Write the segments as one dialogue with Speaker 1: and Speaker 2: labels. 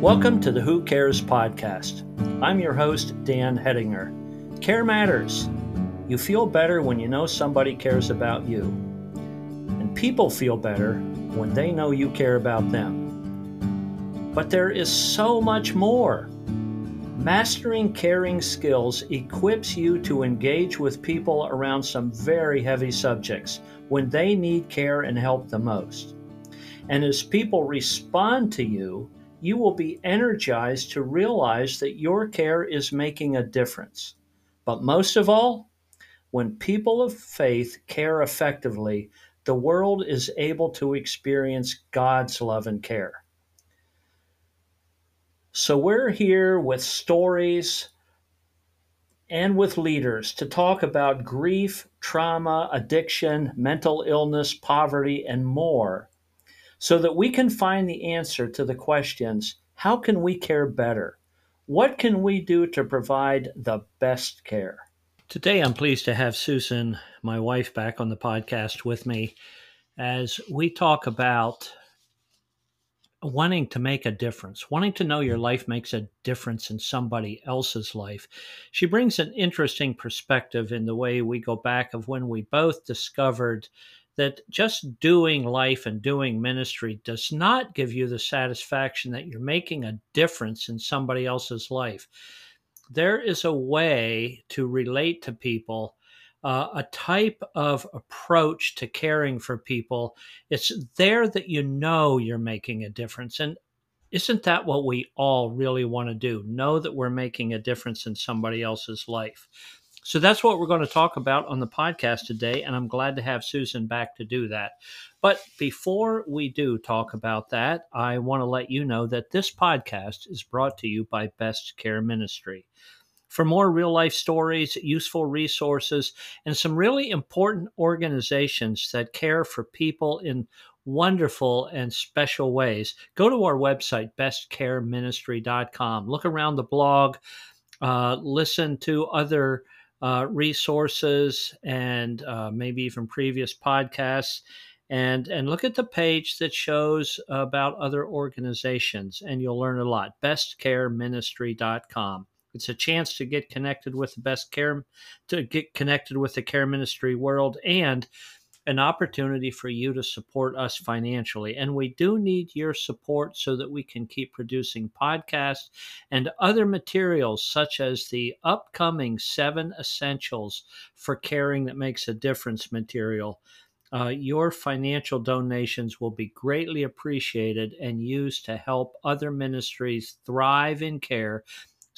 Speaker 1: Welcome to the Who Cares podcast. I'm your host, Dan Hedinger. Care matters. You feel better when you know somebody cares about you. And people feel better when they know you care about them. But there is so much more. Mastering caring skills equips you to engage with people around some very heavy subjects when they need care and help the most. And as people respond to you, you will be energized to realize that your care is making a difference. But most of all, when people of faith care effectively, the world is able to experience God's love and care. So, we're here with stories and with leaders to talk about grief, trauma, addiction, mental illness, poverty, and more so that we can find the answer to the questions how can we care better? What can we do to provide the best care? Today, I'm pleased to have Susan, my wife, back on the podcast with me as we talk about wanting to make a difference, wanting to know your life makes a difference in somebody else's life. She brings an interesting perspective in the way we go back of when we both discovered that just doing life and doing ministry does not give you the satisfaction that you're making a difference in somebody else's life. There is a way to relate to people, uh, a type of approach to caring for people. It's there that you know you're making a difference. And isn't that what we all really want to do? Know that we're making a difference in somebody else's life. So that's what we're going to talk about on the podcast today, and I'm glad to have Susan back to do that. But before we do talk about that, I want to let you know that this podcast is brought to you by Best Care Ministry. For more real life stories, useful resources, and some really important organizations that care for people in wonderful and special ways, go to our website, bestcareministry.com. Look around the blog, uh, listen to other uh, resources and uh, maybe even previous podcasts and and look at the page that shows about other organizations and you'll learn a lot. bestcareministry.com it's a chance to get connected with the best care to get connected with the care ministry world and an opportunity for you to support us financially. And we do need your support so that we can keep producing podcasts and other materials, such as the upcoming Seven Essentials for Caring That Makes a Difference material. Uh, your financial donations will be greatly appreciated and used to help other ministries thrive in care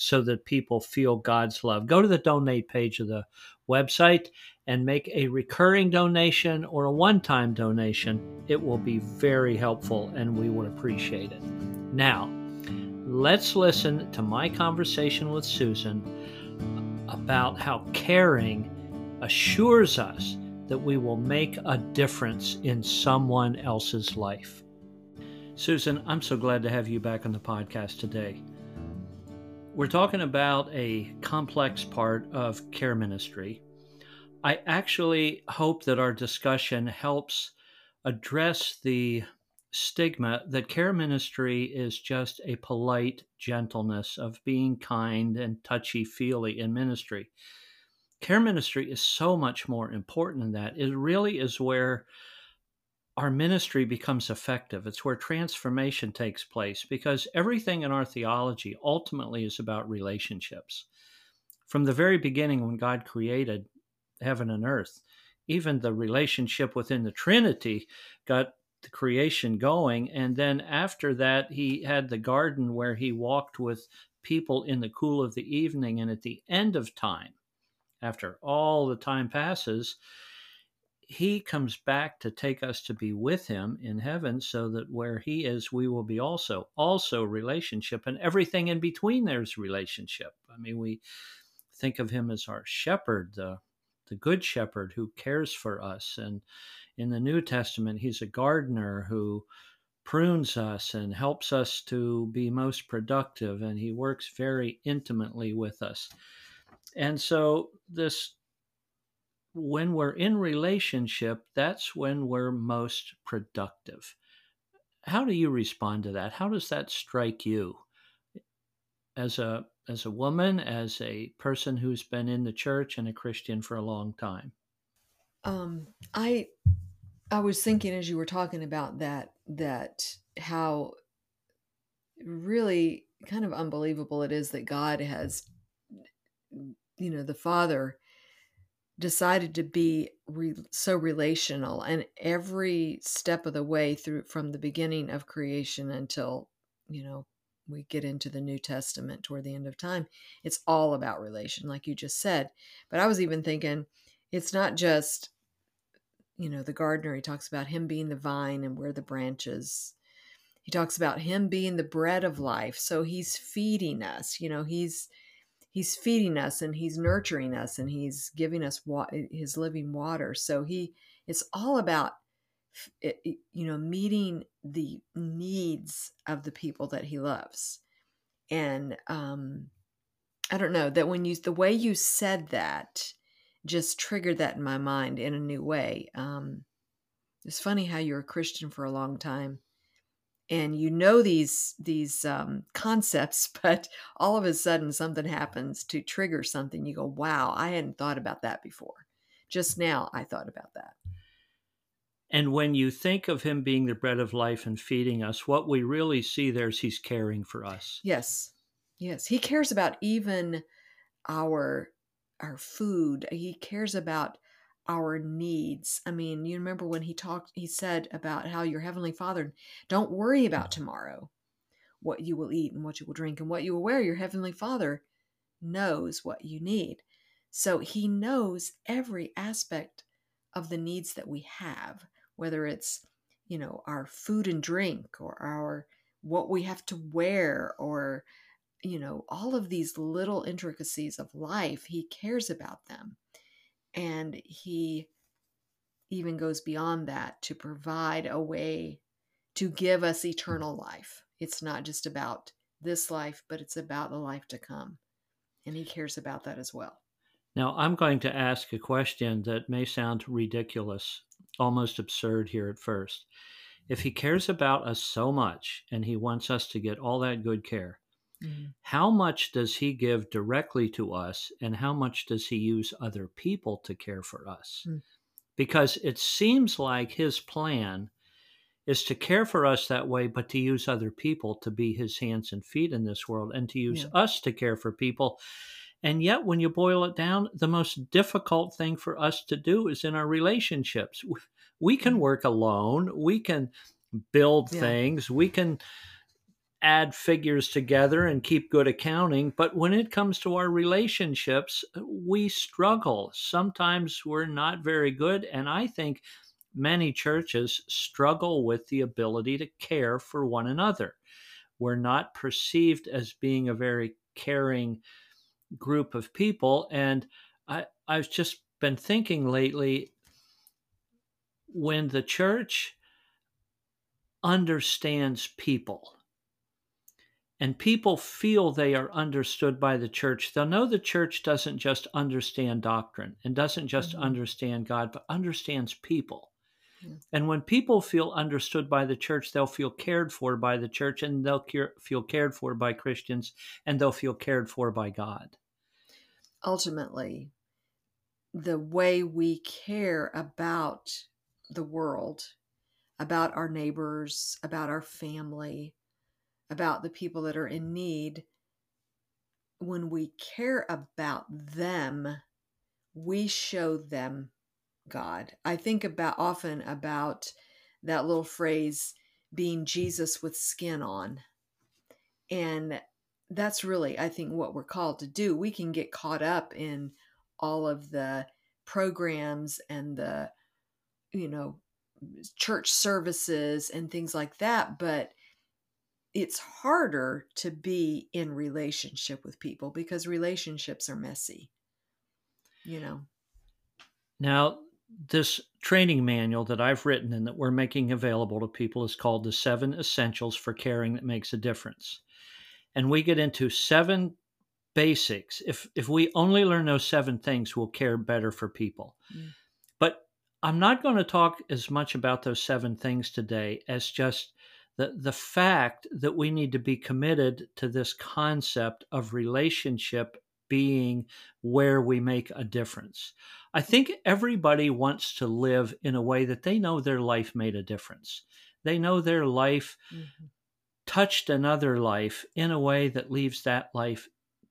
Speaker 1: so that people feel God's love. Go to the donate page of the website and make a recurring donation or a one time donation, it will be very helpful and we would appreciate it. Now, let's listen to my conversation with Susan about how caring assures us that we will make a difference in someone else's life. Susan, I'm so glad to have you back on the podcast today. We're talking about a complex part of care ministry. I actually hope that our discussion helps address the stigma that care ministry is just a polite gentleness of being kind and touchy feely in ministry. Care ministry is so much more important than that. It really is where our ministry becomes effective. It's where transformation takes place because everything in our theology ultimately is about relationships. From the very beginning, when God created heaven and earth, even the relationship within the Trinity got the creation going. And then after that, he had the garden where he walked with people in the cool of the evening. And at the end of time, after all the time passes, he comes back to take us to be with him in heaven so that where he is we will be also also relationship and everything in between there's relationship. I mean we think of him as our shepherd the the good shepherd who cares for us and in the new testament he's a gardener who prunes us and helps us to be most productive and he works very intimately with us. And so this when we're in relationship, that's when we're most productive. How do you respond to that? How does that strike you? as a as a woman, as a person who's been in the church and a Christian for a long time?
Speaker 2: Um, I I was thinking as you were talking about that that how really kind of unbelievable it is that God has you know the father decided to be re- so relational and every step of the way through from the beginning of creation until you know we get into the new testament toward the end of time it's all about relation like you just said. But i was even thinking it's not just you know the gardener he talks about him being the vine and we're the branches. He talks about him being the bread of life so he's feeding us you know he's he's feeding us and he's nurturing us and he's giving us wa- his living water. So he it's all about you know meeting the needs of the people that he loves. And um i don't know that when you the way you said that just triggered that in my mind in a new way. Um it's funny how you're a christian for a long time and you know these these um, concepts but all of a sudden something happens to trigger something you go wow i hadn't thought about that before. Just now i thought about that.
Speaker 1: And when you think of him being the bread of life and feeding us what we really see there is he's caring for us.
Speaker 2: Yes yes he cares about even our our food. He cares about our needs. I mean, you remember when he talked, he said about how your heavenly father, don't worry about tomorrow, what you will eat and what you will drink and what you will wear. Your heavenly father knows what you need. So he knows every aspect of the needs that we have, whether it's, you know, our food and drink or our what we have to wear or you know all of these little intricacies of life he cares about them and he even goes beyond that to provide a way to give us eternal life. It's not just about this life, but it's about the life to come. And he cares about that as well.
Speaker 1: Now, I'm going to ask a question that may sound ridiculous, almost absurd here at first. If he cares about us so much and he wants us to get all that good care, Mm-hmm. How much does he give directly to us, and how much does he use other people to care for us? Mm-hmm. Because it seems like his plan is to care for us that way, but to use other people to be his hands and feet in this world and to use yeah. us to care for people. And yet, when you boil it down, the most difficult thing for us to do is in our relationships. We can mm-hmm. work alone, we can build yeah. things, we can add figures together and keep good accounting. But when it comes to our relationships, we struggle. Sometimes we're not very good. And I think many churches struggle with the ability to care for one another. We're not perceived as being a very caring group of people. And I, I've just been thinking lately when the church understands people and people feel they are understood by the church, they'll know the church doesn't just understand doctrine and doesn't just mm-hmm. understand God, but understands people. Yeah. And when people feel understood by the church, they'll feel cared for by the church and they'll care, feel cared for by Christians and they'll feel cared for by God.
Speaker 2: Ultimately, the way we care about the world, about our neighbors, about our family, about the people that are in need, when we care about them, we show them God. I think about often about that little phrase being Jesus with skin on. And that's really, I think, what we're called to do. We can get caught up in all of the programs and the, you know, church services and things like that. But it's harder to be in relationship with people because relationships are messy you know?
Speaker 1: Now this training manual that i've written and that we're making available to people is called the seven essentials for caring that makes a difference. And we get into seven basics. If if we only learn those seven things we'll care better for people. Mm. but i'm not going to talk as much about those seven things today as just the, the fact that we need to be committed to this concept of relationship being where we make a difference. I think everybody wants to live in a way that they know their life made a difference. They know their life mm-hmm. touched another life in a way that leaves that life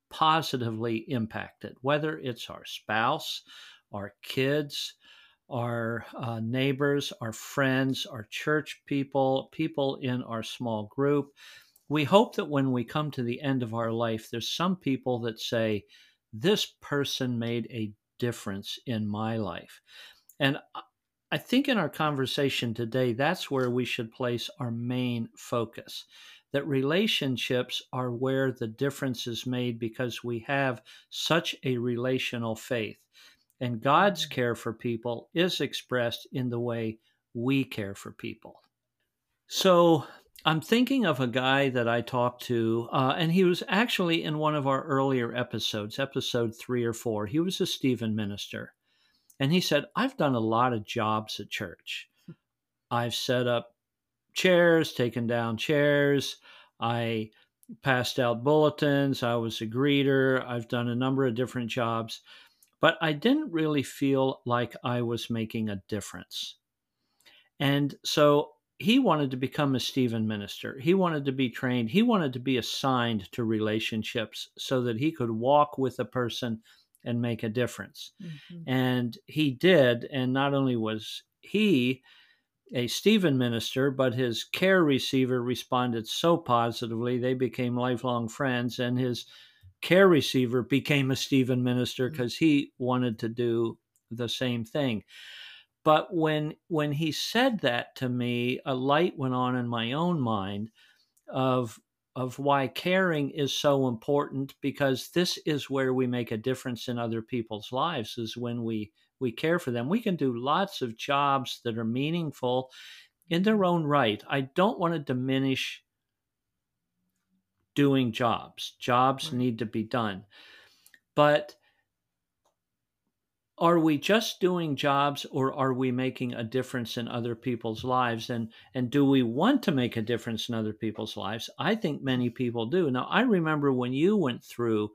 Speaker 1: positively impacted, whether it's our spouse, our kids, our uh, neighbors, our friends, our church people, people in our small group. We hope that when we come to the end of our life, there's some people that say, This person made a difference in my life. And I think in our conversation today, that's where we should place our main focus. That relationships are where the difference is made because we have such a relational faith. And God's mm-hmm. care for people is expressed in the way we care for people. So I'm thinking of a guy that I talked to, uh, and he was actually in one of our earlier episodes, episode three or four. He was a Stephen minister. And he said, I've done a lot of jobs at church. I've set up chairs, taken down chairs. I passed out bulletins. I was a greeter. I've done a number of different jobs but I didn't really feel like I was making a difference. And so he wanted to become a Stephen minister. He wanted to be trained. He wanted to be assigned to relationships so that he could walk with a person and make a difference. Mm-hmm. And he did. And not only was he a Stephen minister, but his care receiver responded so positively, they became lifelong friends. And his care receiver became a Stephen minister because mm. he wanted to do the same thing. But when when he said that to me, a light went on in my own mind of of why caring is so important because this is where we make a difference in other people's lives is when we we care for them. We can do lots of jobs that are meaningful in their own right. I don't want to diminish doing jobs. Jobs right. need to be done. But are we just doing jobs or are we making a difference in other people's lives and and do we want to make a difference in other people's lives i think many people do now i remember when you went through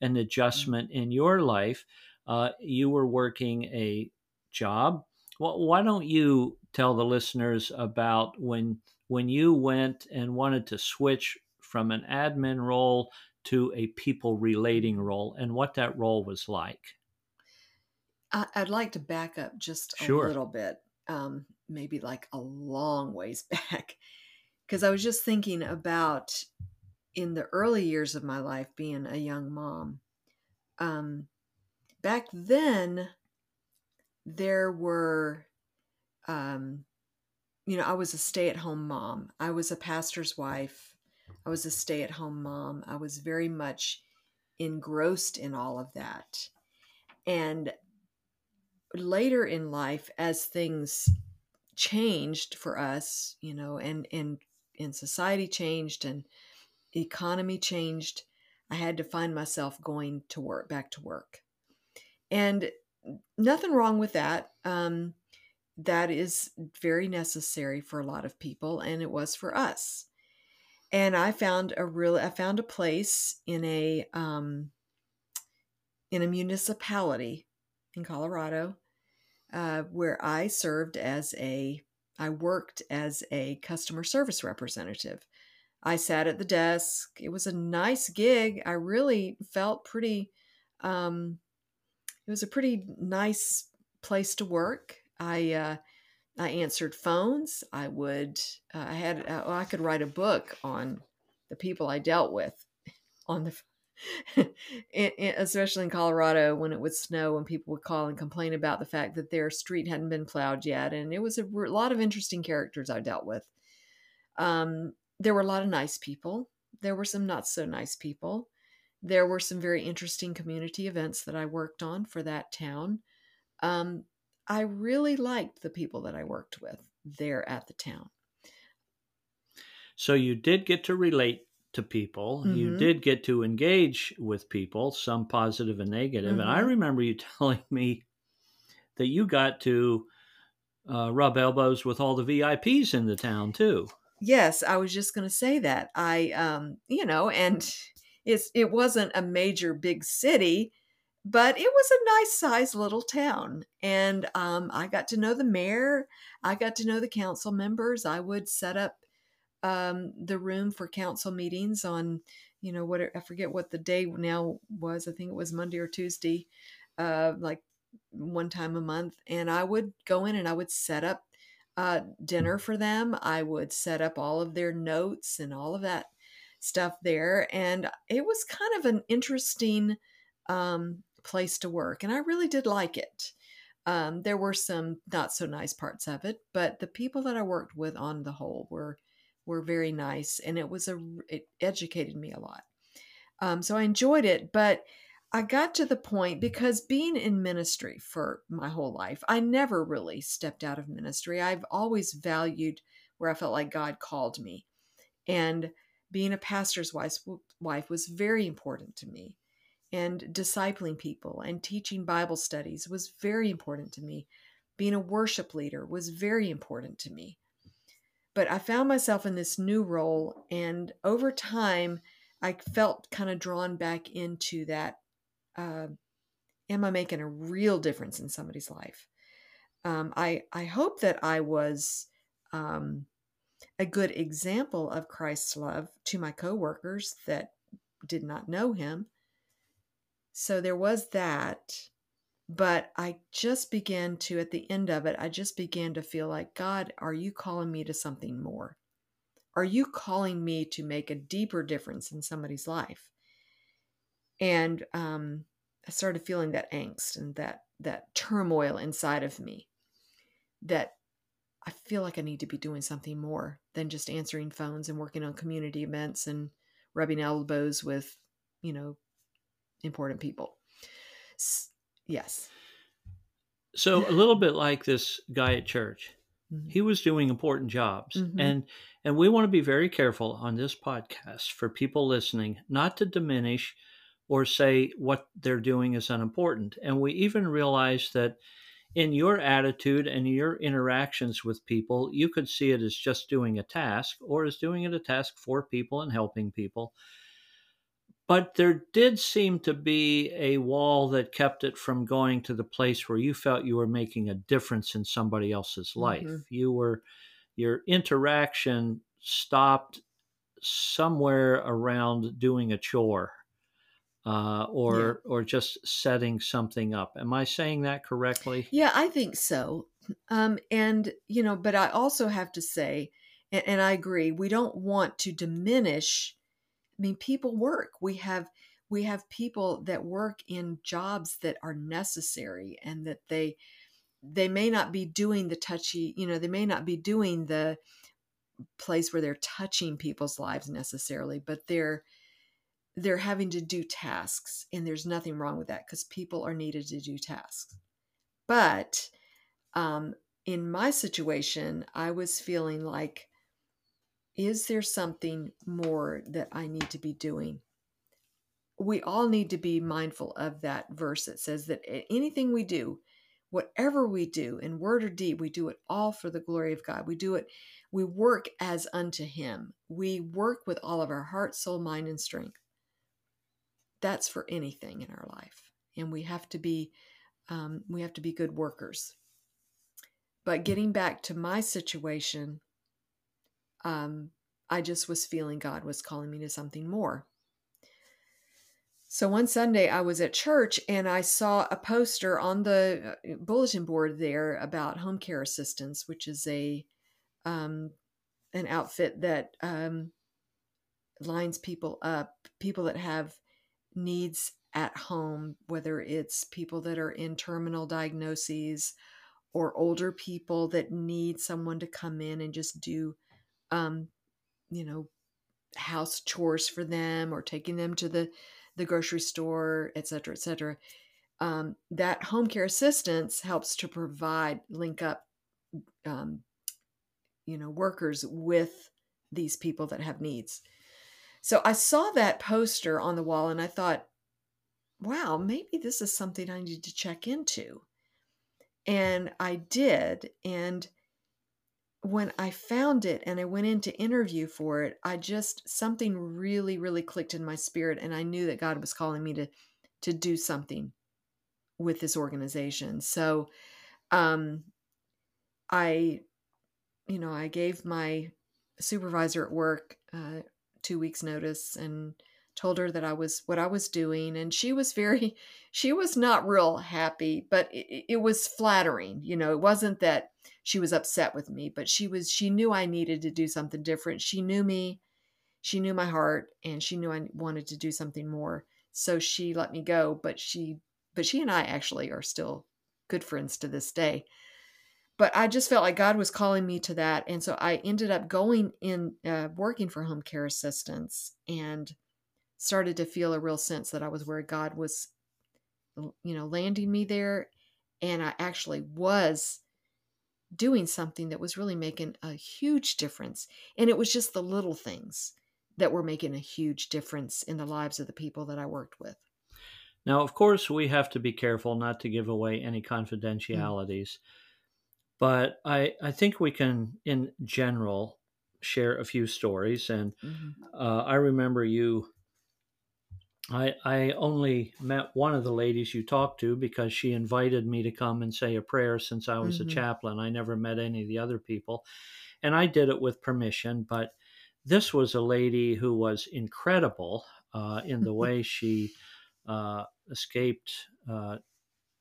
Speaker 1: an mm-hmm. adjustment in your life uh, you were working a job well, why don't you tell the listeners about when when you went and wanted to switch from an admin role to a people relating role and what that role was like.
Speaker 2: I'd like to back up just a sure. little bit, um, maybe like a long ways back, because I was just thinking about in the early years of my life being a young mom. Um, back then, there were, um, you know, I was a stay at home mom, I was a pastor's wife. I was a stay at home mom. I was very much engrossed in all of that. And later in life, as things changed for us, you know, and, and, and society changed and economy changed, I had to find myself going to work, back to work. And nothing wrong with that. Um, that is very necessary for a lot of people, and it was for us and I found a real I found a place in a um, in a municipality in Colorado uh, where I served as a I worked as a customer service representative. I sat at the desk. It was a nice gig. I really felt pretty. Um, it was a pretty nice place to work. I uh, I answered phones. I would, uh, I had, uh, I could write a book on the people I dealt with on the, especially in Colorado when it would snow and people would call and complain about the fact that their street hadn't been plowed yet. And it was a lot of interesting characters I dealt with. Um, there were a lot of nice people. There were some not so nice people. There were some very interesting community events that I worked on for that town. Um, I really liked the people that I worked with there at the town.
Speaker 1: So you did get to relate to people. Mm-hmm. You did get to engage with people, some positive and negative. Mm-hmm. And I mm-hmm. remember you telling me that you got to uh, rub elbows with all the VIPs in the town too.
Speaker 2: yes, I was just going to say that. I, um, you know, and it's it wasn't a major big city, but it was a nice sized little town. And um, I got to know the mayor. I got to know the council members. I would set up um, the room for council meetings on, you know, what I forget what the day now was. I think it was Monday or Tuesday, uh, like one time a month. And I would go in and I would set up uh, dinner for them. I would set up all of their notes and all of that stuff there. And it was kind of an interesting um, place to work. And I really did like it. Um, there were some not so nice parts of it, but the people that I worked with on the whole were were very nice, and it was a it educated me a lot. Um, so I enjoyed it, but I got to the point because being in ministry for my whole life, I never really stepped out of ministry. I've always valued where I felt like God called me. And being a pastor's wife, wife was very important to me. And discipling people and teaching Bible studies was very important to me. Being a worship leader was very important to me. But I found myself in this new role, and over time, I felt kind of drawn back into that uh, am I making a real difference in somebody's life? Um, I I hope that I was um, a good example of Christ's love to my coworkers that did not know Him. So there was that, but I just began to at the end of it, I just began to feel like God, are you calling me to something more? Are you calling me to make a deeper difference in somebody's life? and um, I started feeling that angst and that that turmoil inside of me that I feel like I need to be doing something more than just answering phones and working on community events and rubbing elbows with, you know, important people. S- yes.
Speaker 1: So a little bit like this guy at church.
Speaker 2: Mm-hmm.
Speaker 1: He was doing important jobs.
Speaker 2: Mhm.
Speaker 1: And and we want to be very careful on this podcast for people listening not to diminish or say what they're doing is unimportant. And we even realize that in your attitude and your interactions with people, you could see it as just doing a task or as doing it a task for people and helping people. But there did seem to be a wall that kept it from going to the place where you felt you were making a difference in somebody else's life.
Speaker 2: Mhm.
Speaker 1: You were, your interaction stopped somewhere around doing a chore uh, or or just setting something up. Am I saying that correctly?
Speaker 2: Yeah, I think so. Um, and you know, but I also have to say, and, and I agree, we don't want to diminish. I mean, people work. We have we have people that work in jobs that are necessary, and that they they may not be doing the touchy. You know, they may not be doing the place where they're touching people's lives necessarily, but they're they're having to do tasks and there's nothing wrong with that because people are needed to do tasks but um, in my situation i was feeling like is there something more that i need to be doing? We all need to be mindful of that verse that says that anything we do whatever we do in word or deed we do it all for the glory of god. We do it we work as unto him. We work with all of our heart soul mind and strength. That's for anything in our life. And we have to be um, we have to be good workers. But getting back to my situation um, i just was feeling god was calling me to something more. So one sunday i was at church and i saw a poster on the uh, bulletin board there about home care assistance which is a um, an outfit that um, lines people up people that have needs at home, whether it's people that are in terminal diagnoses or older people that need someone to come in and just do, um, you know, house chores for them or taking them to the, the grocery store, et cetera, et cetera. Um, that home care assistance helps to provide, link up, um, you know, workers with these people that have needs. So I saw that poster on the wall and I thought, wow, maybe this is something I need to check into. And I did. And when I found it and I went in to interview for it, I just something really, really clicked in my spirit, and I knew that God was calling me to to do something with this organization. So, um, I, you know, I gave my supervisor at work uh, two weeks' notice and told her that I was what I was doing, and she was very, she was not real happy, but it, it was flattering. You know, it wasn't that she was upset with me, but she was she knew I needed to do something different. She knew me, she knew my heart, and she knew I wanted to do something more. So she let me go, but she but she and I actually are still good friends to this day. But I just felt like God was calling me to that, and so I ended up going in uh, working for home care assistance and started to feel a real sense that I was where God was, you know, landing me there, and I actually was doing something that was really making a huge difference. And it was just the little things that were making a huge difference in the lives of the people that I worked with.
Speaker 1: Now, of course, we have to be careful not to give away any confidentialities, mm. but I, I think we can, in general, share a few stories. And mm-hmm. uh, I remember you I, I only met one of the ladies you talked to because she invited me to come and say a prayer since I was mm-hmm. a chaplain. I never met any of the other people. And I did it with permission, but this was a lady who was incredible uh, in the way she uh, escaped uh,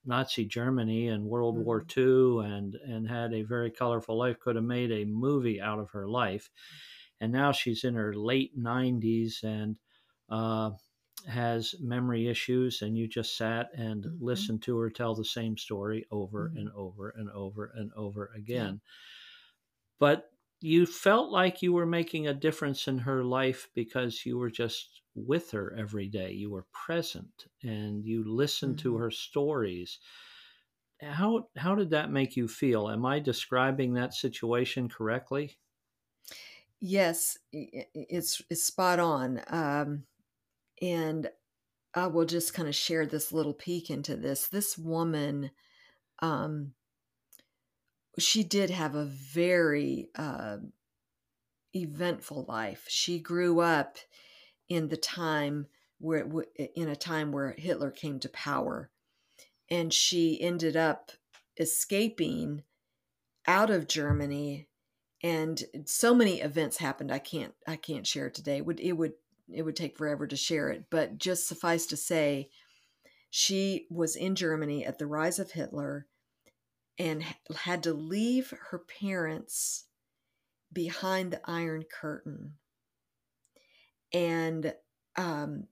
Speaker 1: Nazi Germany and World mm-hmm. War II and, and had a very colorful life, could have made a movie out of her life. And now she's in her late 90s and uh, has memory issues and you just sat and mm-hmm. listened to her tell the same story over mm-hmm. and over and over and over again. Yeah. But you felt like you were making a difference in her life because you were just with her every day. You were present and you listened mm-hmm. to her stories. How how did that make you feel? Am I describing that situation correctly?
Speaker 2: Yes, it's it's spot on. Um, and I will just kind of share this little peek into this. This woman, um, she did have a very uh, eventful life. She grew up in the time where in a time where Hitler came to power, and she ended up escaping out of Germany and so many events happened i can't i can't share today it would it would it would take forever to share it, but just suffice to say, she was in Germany at the rise of Hitler and had to leave her parents behind the Iron Curtain. And um,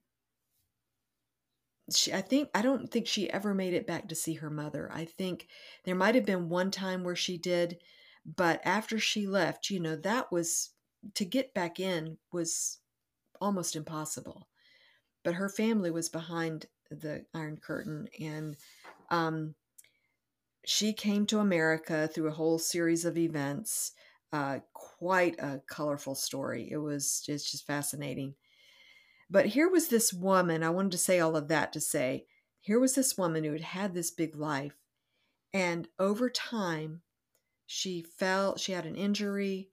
Speaker 2: she, I think, I don't think she ever made it back to see her mother. I think there might have been one time where she did, but after she left, you know, that was to get back in was almost impossible. But her family was behind the Iron Curtain, and um, she came to America through a whole series of events. Uh, quite a colorful story. It was just, just fascinating. But here was this woman. I wanted to say all of that to say here was this woman who had had this big life, and over time, she fell. She had an injury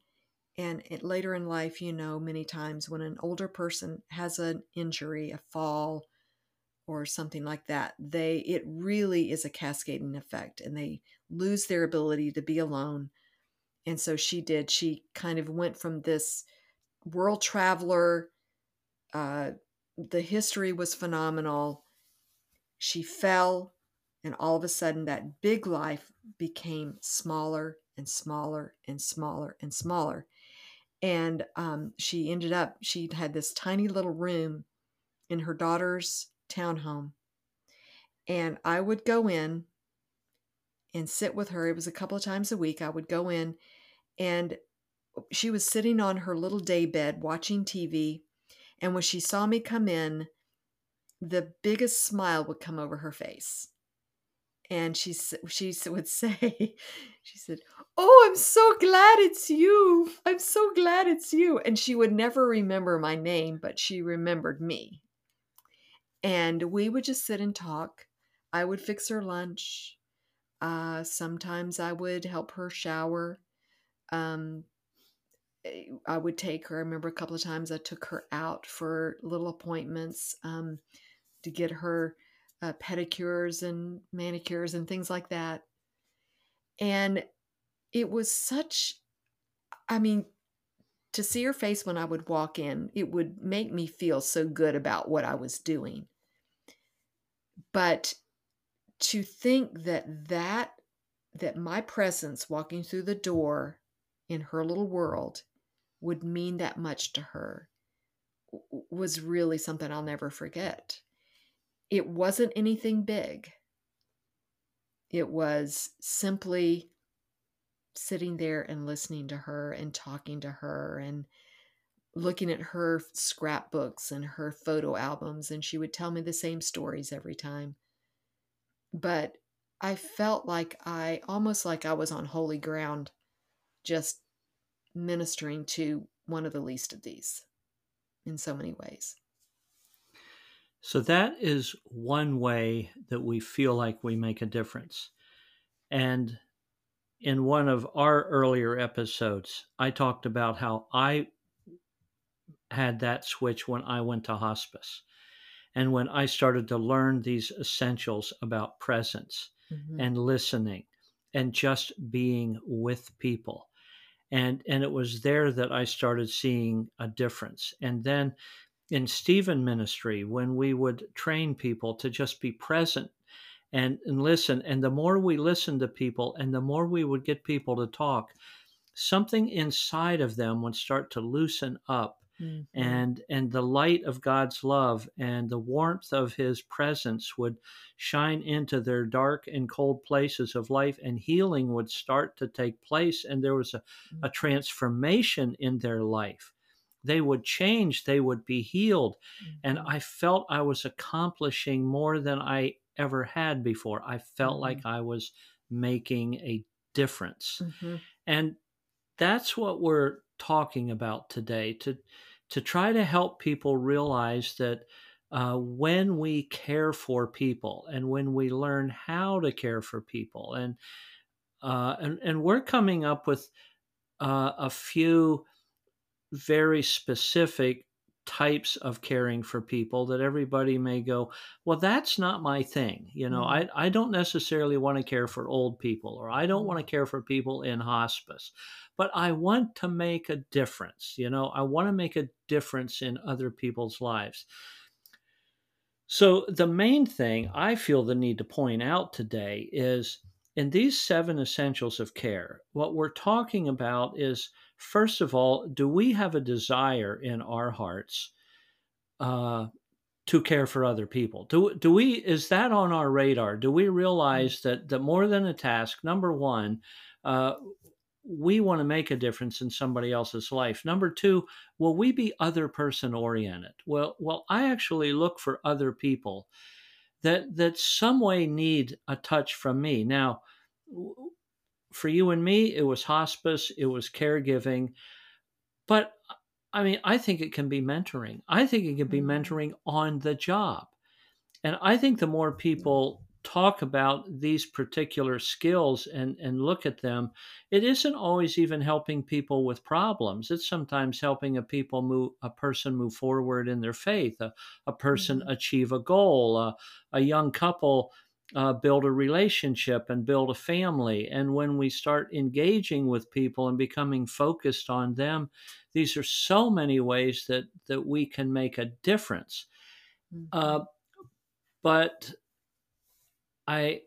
Speaker 2: and it, later in life you know many times when an older person has an injury a fall or something like that they it really is a cascading effect and they lose their ability to be alone. And so she did. She kind of went from this world traveler uh, the history was phenomenal. She fell and all of a sudden that big life became smaller and smaller and smaller and smaller and um, she ended up she had this tiny little room in her daughter's townhome. And i would go in and sit with her. It was a couple of times a week. I would go in and she was sitting on her little day bed watching tv and when she saw me come in the biggest smile would come over her face and she she would say she said oh i'm so glad it's you. I'm so glad it's you. And she would never remember my name but she remembered me. And we would just sit and talk. I would fix her lunch. Uh, sometimes i would help her shower. Um, eh, I would take her. I remember a couple of times I took her out for little appointments um, to get her uh, pedicures and manicures and things like that. And it was such, I mean, to see her face when I would walk in, it would make me feel so good about what I was doing. But to think that that that my presence walking through the door in her little world would mean that much to her was really something I'll never forget. It wasn't anything big. It was simply sitting there and listening to her and talking to her and looking at her scrapbooks and her photo albums and she would tell me the same stories every time but i felt like i almost like i was on holy ground just ministering to one of the least of these in so many ways
Speaker 1: so that is one way that we feel like we make a difference and in one of our earlier episodes, I talked about how I had that switch when I went to hospice and when I started to learn these essentials about presence mm-hmm. and listening and just being with people. And, and it was there that I started seeing a difference. And then in Stephen ministry, when we would train people to just be present and, and listen. And the more we listened to people and the more we would get people to talk, something inside of them would start to loosen up. Mm-hmm. and and the light of God's love and the warmth of his presence would shine into their dark and cold places of life and healing would start to take place and there was a, a mm-hmm. transformation in their life they would change they would be healed mm-hmm. and i felt i was accomplishing more than i ever had before. I felt mm-hmm. like I was making a difference. Mm-hmm. And that's what we're talking about today to to try to help people realize that uh, when we care for people and when we learn how to care for people and uh, and, and we're coming up with uh, a few very specific types of caring for people that everybody may go well that's not my thing you know mm-hmm. I, I don't necessarily want to care for old people or i don't want to mm-hmm. care for people in hospice but i want to make a difference you know i want to make a difference in other people's lives so the main thing i feel the need to point out today is in these seven essentials of care what we're talking about is first of all, do we have a desire in our hearts uh, to care for other people? Do do we is that on our radar? Do we realize that that more than a task, number one, uh, we want to make a difference in somebody else's life. Number two, will we be other person oriented? Well, well, I actually look for other people that that some way need a touch from me. Now, for you and me, it was hospice, it was caregiving. But I mean, I think it can be mentoring. I think it can be mm-hmm. mentoring on the job. And I think the more people talk about these particular skills and, and look at them, it isn't always even helping people with problems. It's sometimes helping a people move a person move forward in their faith, a, a person mm-hmm. achieve a goal, a, a young couple uh, build a relationship and build a family. And when we start engaging with people and becoming focused on them, these are so many ways that that we can make a difference. Mm-hmm. Uh, but I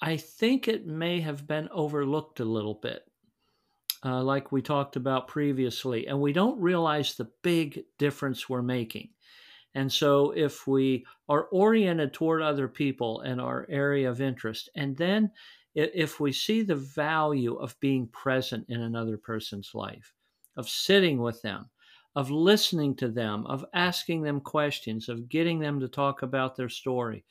Speaker 1: I think it may have been overlooked a little bit. Uh, like we talked about previously, and we don't realize the big difference we're making. And so, if we are oriented toward other people and our area of interest, and then if we see the value of being present in another person's life, of sitting with them, of listening to them, of asking them questions, of getting them to talk about their story,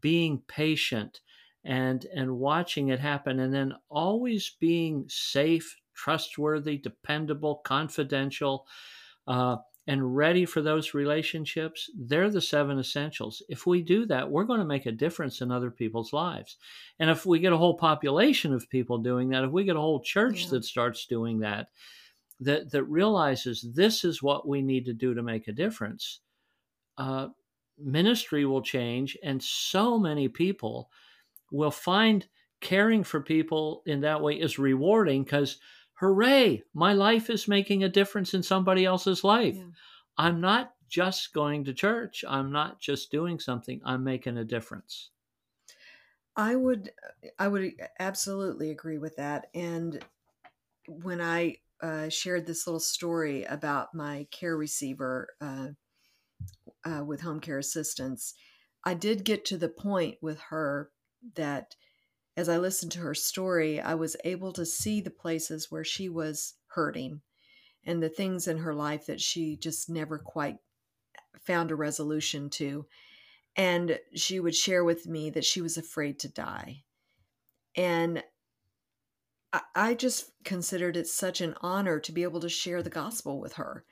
Speaker 1: being patient and and watching it happen and then always being safe, trustworthy, dependable, confidential, uh, and ready for those relationships, they're the seven essentials. If we do that, we're going to make a difference in other people's lives. And if we get a whole population of people doing that, if we get a whole church yeah. that starts doing that, that that realizes this is what we need to do to make a difference, uh, ministry will change, and so many people will find caring for people in that way is rewarding because hooray, my life is making a difference in somebody else's life. Yeah. I'm not just going to church. I'm not just doing something. I'm making a difference.
Speaker 2: I would I would absolutely agree with that. And when I uh, shared this little story about my care receiver uh, uh, with home care assistance, I did get to the point with her that as I listened to her story, I was able to see the places where she was hurting and the things in her life that she just never quite found a resolution to. And she would share with me that she was afraid to die. And I just considered it such an honor to be able to share the gospel with her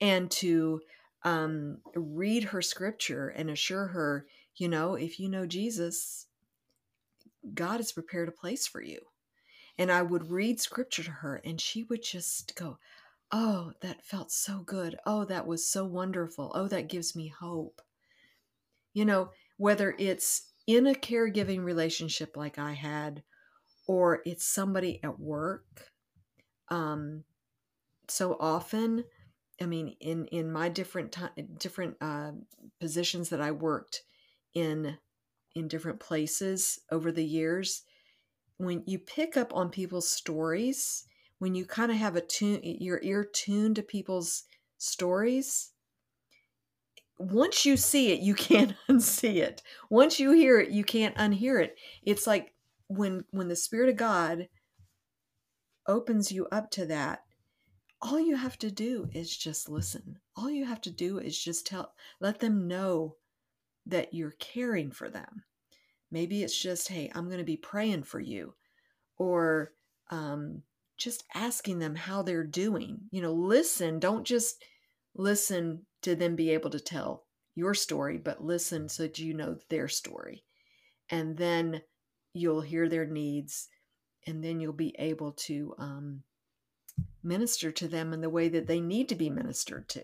Speaker 2: and to um, read her scripture and assure her, you know, if you know Jesus, God has prepared a place for you. And I would read scripture to her, and she would just go, Oh, that felt so good. Oh, that was so wonderful. Oh, that gives me hope. You know, whether it's in a caregiving relationship like I had, or it's somebody at work. Um, so often, I mean, in in my different time, different uh, positions that I worked in in different places over the years, when you pick up on people's stories, when you kind of have a tune, your ear tuned to people's stories, once you see it, you can't unsee it. Once you hear it, you can't unhear it. It's like when when the Spirit of God opens you up to that, all you have to do is just listen. All you have to do is just tell let them know that you're caring for them. Maybe it's just, hey, I'm going to be praying for you, or um, just asking them how they're doing. You know, listen, don't just listen to them be able to tell your story, but listen so that you know their story. And then you'll hear their needs, and then you'll be able to um, minister to them in the way that they need to be ministered to.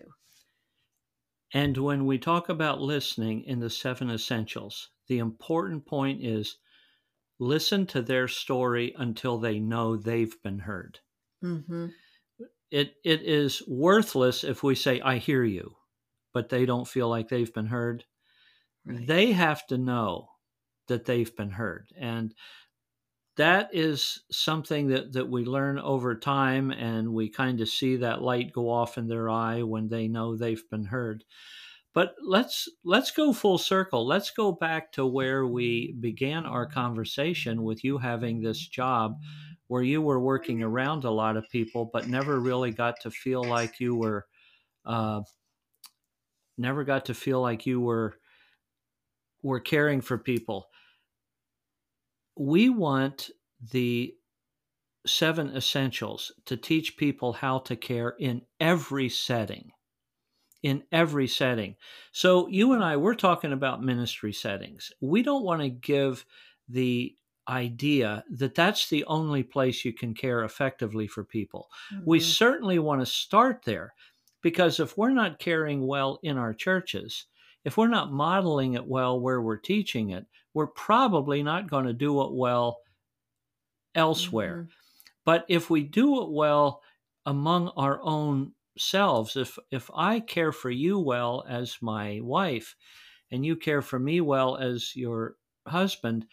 Speaker 1: And when we talk about listening in the seven essentials, the important point is listen to their story until they know they've been heard. Mm-hmm. It, it is worthless if we say, I hear you, but they don't feel like they've been heard. Right. They have to know that they've been heard. And that is something that, that we learn over time, and we kind of see that light go off in their eye when they know they've been heard. But let's let's go full circle. Let's go back to where we began our conversation with you having this job where you were working around a lot of people, but never really got to feel like you were, uh, never got to feel like you were were caring for people. We want the seven essentials to teach people how to care in every setting in every setting. So, you and I, we're talking about ministry settings. We don't want to give the idea that that's the only place you can care effectively for people. Mm-hmm. We certainly want to start there because if we're not caring well in our churches, if we're not modeling it well where we're teaching it, we're probably not going to do it well elsewhere. Mm-hmm. But if we do it well among our own selves if if i care for you well as my wife and you care for me well as your husband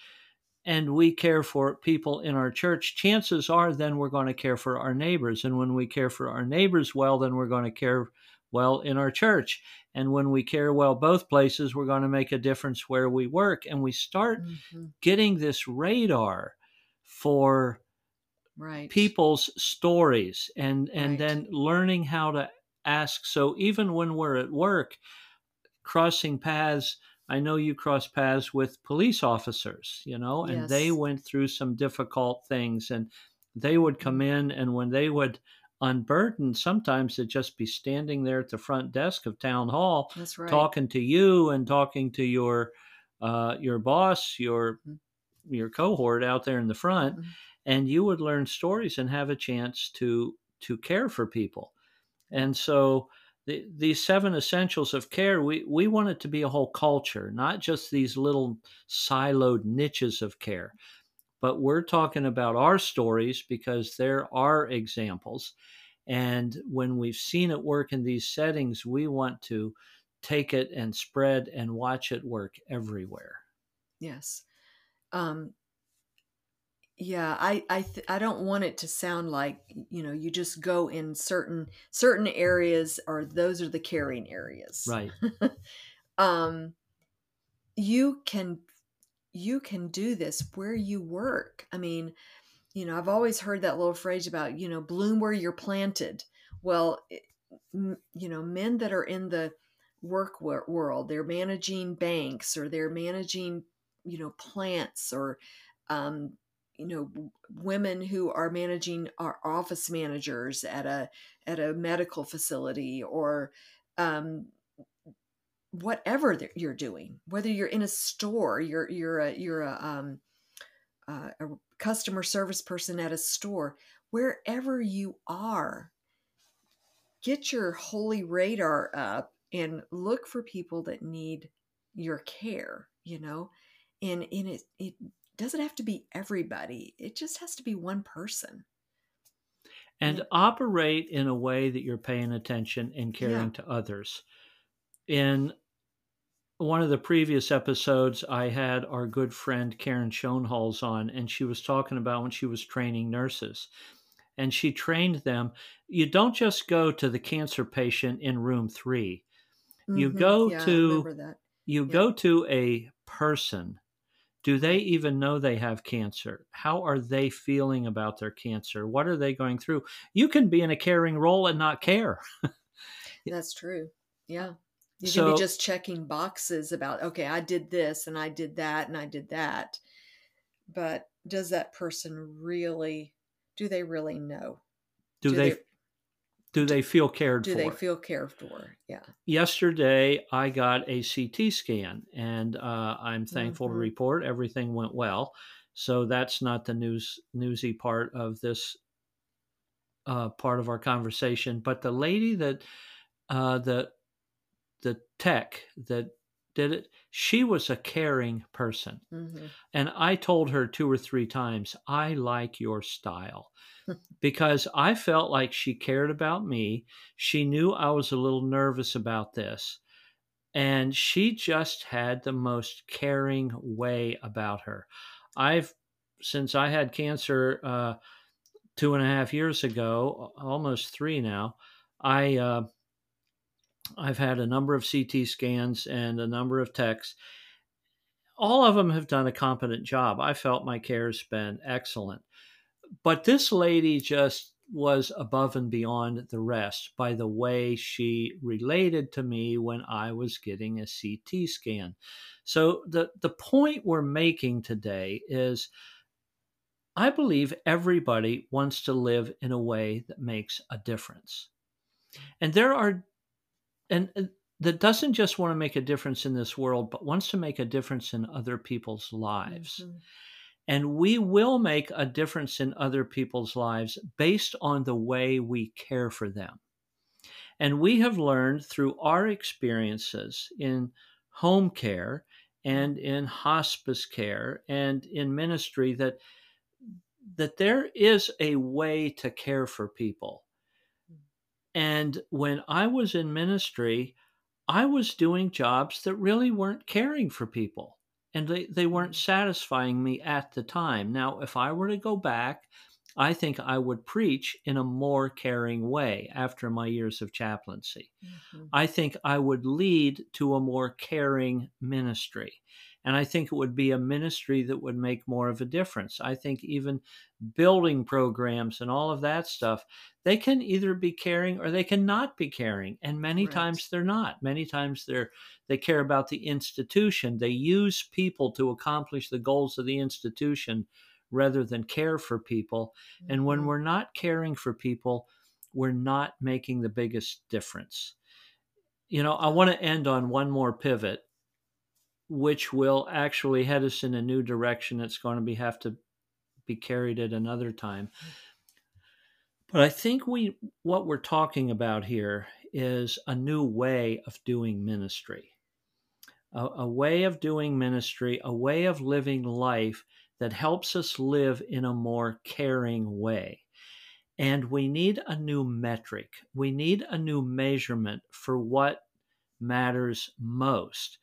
Speaker 1: and we care for people in our church chances are then we're going to care for our neighbors and when we care for our neighbors well then we're going to care well in our church and when we care well both places we're going to make a difference where we work and we start mm-hmm. getting this radar for
Speaker 2: right.
Speaker 1: people's stories and and right. then learning how to ask so even when we're at work crossing paths i know you cross paths with police officers you know and yes. they went through some difficult things and they would come mm-hmm. in and when they would unburdened, sometimes to just be standing there at the front desk of town hall,
Speaker 2: That's right.
Speaker 1: talking to you and talking to your uh, your boss, your
Speaker 2: Mhm.
Speaker 1: your cohort out there in the front,
Speaker 2: Mhm.
Speaker 1: and you would learn stories and have a chance to to care for people. And so the, these seven essentials of care, we, we want it to be a whole culture, not just these little siloed niches of care. But we're talking about our stories because there are examples. And when we've seen it work in these settings, we want to take it and spread and watch it work everywhere.
Speaker 2: Yes. Um, yeah, I I th- I don't want it to sound like you know you just go in certain certain areas or those are the caring areas.
Speaker 1: Right.
Speaker 2: Um, you can you can do this where you work. I mean, you know, I've always heard that little phrase about you know bloom where you're planted. Well, it- you know, men that are in the work wor- world, they're managing banks or they're managing you know plants or um, you know women who are managing our office managers at a at a medical facility or um, whatever that you're doing whether you're in a store you're you're a you're a um uh, a customer service person at a store wherever you are get your holy radar up and look for people that need your care you know and and it it doesn't have to be everybody it just has to be one person
Speaker 1: and
Speaker 2: Yeah.
Speaker 1: operate in a way that you're paying attention and caring
Speaker 2: Yeah.
Speaker 1: to others. In one of the previous episodes, I had our good friend Karen Schoenholz on, and she was talking about when she was training nurses. And she trained them. You don't just go to the cancer patient in room three. You
Speaker 2: Mhm.
Speaker 1: go
Speaker 2: yeah,
Speaker 1: to- You
Speaker 2: Yeah.
Speaker 1: go to a person. Do they even know they have cancer? How are they feeling about their cancer? What are they going through? You can be in a caring role and not care.
Speaker 2: That's true. Yeah. You can be just checking boxes about, okay, I did this and I did that and I did that. But does that person really, do they really know?
Speaker 1: Do, they, do they feel cared
Speaker 2: do
Speaker 1: for?
Speaker 2: they feel cared for? Yeah.
Speaker 1: Yesterday, I got a CT scan, and uh, I'm thankful to
Speaker 2: Mhm.
Speaker 1: report everything went well. So that's not the news newsy part of this uh, part of our conversation. But the lady that uh, the the tech that did it, she was a caring person.
Speaker 2: hmm
Speaker 1: And I told her two or three times, I like your style because I felt like she cared about me. She knew I was a little nervous about this. And she just had the most caring way about her. I've, since I had cancer uh, two and a half years ago, almost three now, I, uh, I've had a number of CT scans and a number of techs. All of them have done a competent job. I felt my care's been excellent. But this lady just was above and beyond the rest by the way she related to me when I was getting a CT scan. So the the point we're making today is I believe everybody wants to live in a way that makes a difference. And there are and uh, that doesn't just want to make a difference in this world, but wants to make a difference in other people's lives.
Speaker 2: Mhm.
Speaker 1: And we will make a difference in other people's lives based on the way we care for them. And we have learned through our experiences in home care and in hospice care and in ministry that that there is a way to care for people. And when I was in ministry, I was doing jobs that really weren't caring for people and they, they weren't satisfying me at the time. Now, if I were to go back, I think I would preach in a more caring way after my years of chaplaincy.
Speaker 2: Mhm.
Speaker 1: I think I would lead to a more caring ministry. And I think it would be a ministry that would make more of a difference. I think even building programs and all of that stuff, they can either be caring or they can not be caring. And many
Speaker 2: Right.
Speaker 1: times they're not. Many times they're they care about the institution. They use people to accomplish the goals of the institution rather than care for people. And when
Speaker 2: Mhm.
Speaker 1: we're not caring for people, we're not making the biggest difference. You know, I want to end on one more pivot, which will actually head us in a new direction. It's going to be have to be carried at another time. But I think we what we're talking about here is a new way of doing ministry. A, a, way of doing ministry, a way of living life that helps us live in a more caring way. And we need a new metric. We need a new measurement for what matters most.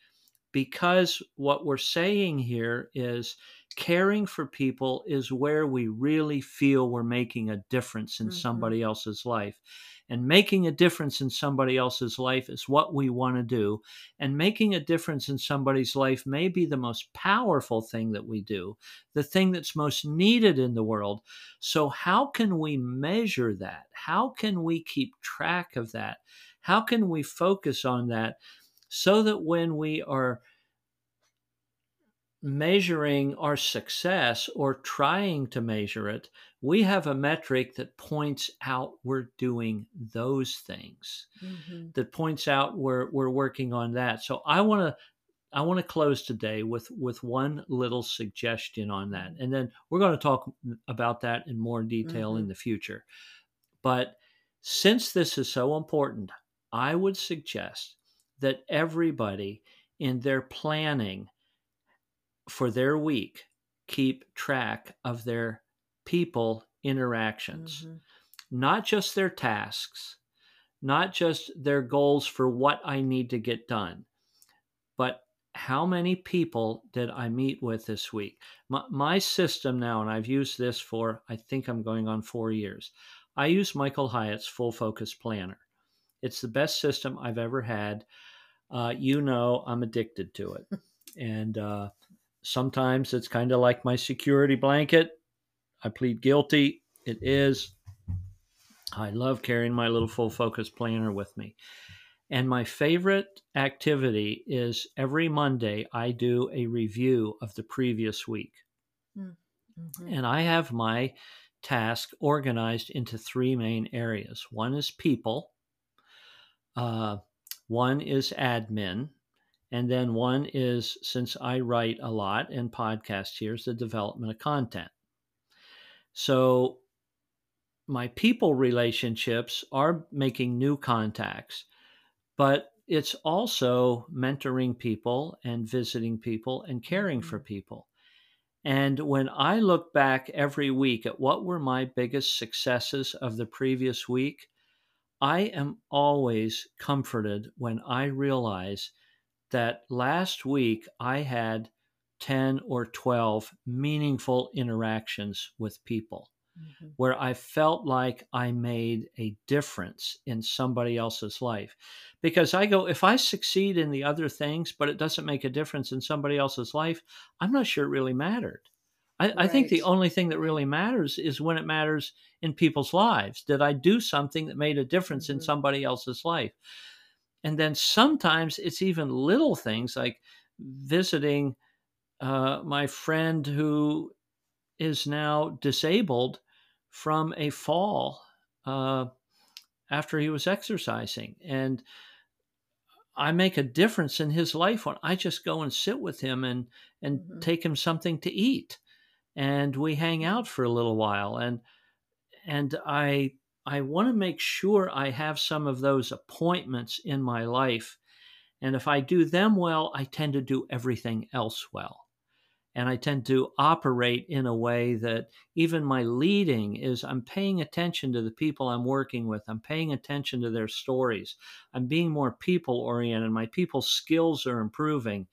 Speaker 1: Because what we're saying here is caring for people is where we really feel we're making a difference in mm-hmm. somebody else's life. And making a difference in somebody else's life is what we want to do. And making a difference in somebody's life may be the most powerful thing that we do, the thing that's most needed in the world. So, how can we measure that? How can we keep track of that? How can we focus on that so that when we are measuring our success or trying to measure it, we have a metric that points out we're doing those things, mm-hmm. that points out we're, we're working on that. So I want to. I want to close today with with one little suggestion on that, and then we're going to talk about that in more detail mm-hmm. in the future. But since this is so important, I would suggest that everybody in their planning for their week keep track of their people interactions, mm-hmm. not just their tasks, not just their goals for what I need to get done, but how many people did I meet with this week? My, my, system now, and I've used this for, I think I'm going on four years. I use Michael Hyatt's Full Focus Planner. It's the best system I've ever had. Uh, you know, I'm addicted to it. and uh, Sometimes it's kind of like my security blanket. I plead guilty. It is. I love carrying my little full focus planner with me. And my favorite activity is every Monday I do a review of the previous week. Mm-hmm. And I have my task organized into three main areas one is people, uh, one is admin, and then one is since I write a lot and podcast here is the development of content. So my people relationships are making new contacts, but it's also mentoring people and visiting people and caring for mm-hmm. people. And when I look back every week at what were my biggest successes of the previous week, I am always comforted when I realize that last week I had 10 or 12 meaningful interactions with people mm-hmm. where I felt like I made a difference in somebody else's life. Because I go, if I succeed in the other things, but it doesn't make a difference in somebody else's life, I'm not sure it really mattered. I, right. I, think the only thing that really matters is when it matters in people's lives. Did I do something that made a difference mm-hmm. in somebody else's life? And then sometimes it's even little things like visiting uh, my friend who is now disabled from a fall uh, after he was exercising. And I make a difference in his life when I just go and sit with him and, and mm-hmm. take him something to eat. And we hang mm-hmm. out for a little while. And and I I want to make sure I have some of those appointments in my life. And if I do them well, I tend to do everything else well. And I tend to operate in a way that even my leading is I'm paying attention to the people I'm working with. I'm paying attention to their stories. I'm being more people oriented. My people skills are improving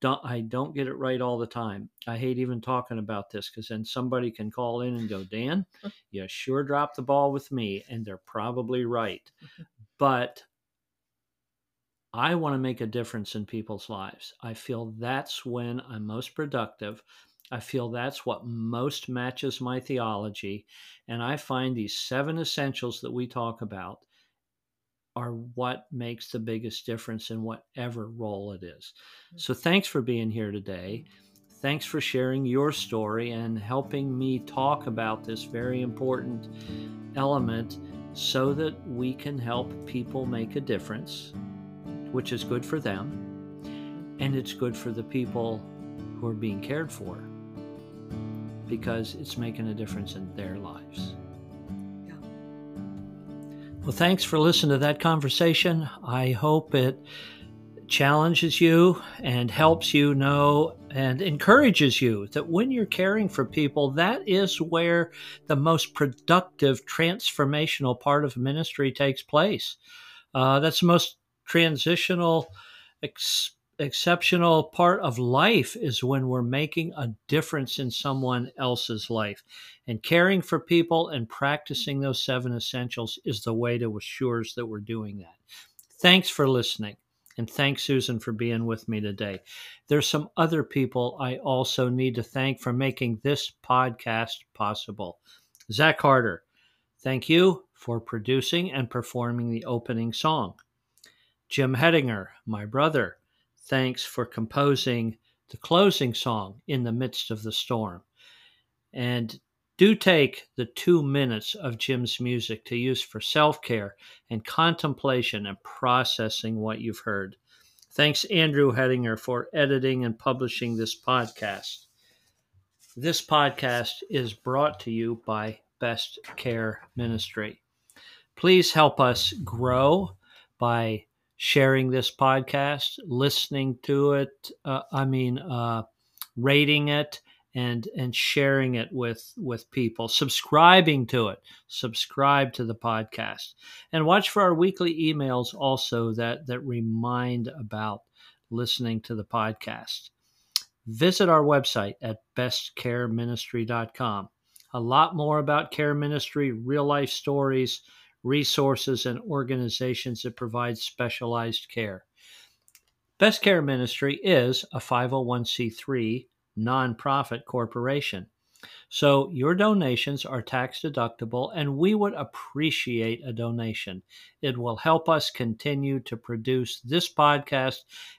Speaker 1: don't, I don't get it right all the time. I hate even talking about this because then somebody can call in and go, Dan, you sure dropped the ball with me. And they're probably right. but I want to make a difference in people's lives. I feel that's when I'm most productive. I feel that's what most matches my theology. And I find these seven essentials that we talk about are what makes the biggest difference in whatever role it is. Mm. So thanks for being here today. Thanks for sharing your story and helping me talk about this very important element so that we can help people make a difference, which is good for them, and it's good for the people who are being cared for because it's making a difference in their lives. Well, thanks for listening to that conversation. I hope it challenges you and helps you know and encourages you that when you're caring for people, that is where the most productive transformational part of ministry takes place. Uh, that's the most transitional, ex- exceptional part of life is when we're making a difference in someone else's life. And caring for people and practicing those seven essentials is the way to assure that we're doing that. Thanks for listening. And thanks, Susan, for being with me today. There's some other people I also need to thank for making this podcast possible. Zach Carter, thank you for producing and performing the opening song. Jim Hedinger, my brother, thanks for composing the closing song, In the Midst of the Storm. And do take the two minutes of Jim's music to use for self care and contemplation and processing what you've heard. Thanks, Andrew Hedinger, for editing and publishing this podcast. This podcast is brought to you by Best Care Ministry. Please help us grow by sharing this podcast, listening to it. Uh, I mean, uh, rating it and and sharing it with with people subscribing to it. Subscribe to the podcast. And watch for our weekly emails also that that remind about listening to the podcast. Visit our website at bestcareministry.com a lot more about care ministry real life stories resources and organizations that provide specialized care best care ministry is a 501c3 nonprofit corporation. So your donations are tax deductible, and we would appreciate a donation. It will help us continue to produce this podcast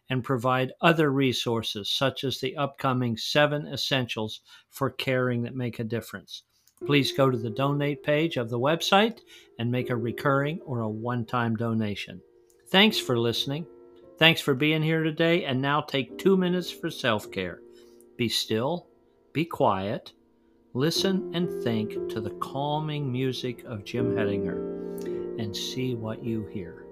Speaker 1: and provide other resources, such as the upcoming seven essentials for caring that make a difference. Please go to the donate page of the website and make a recurring or a one time donation. Thanks for listening. Thanks for being here today, and now take two minutes for self care. Be still, be quiet, listen and think to the calming music of Jim Hedinger, and see what you hear.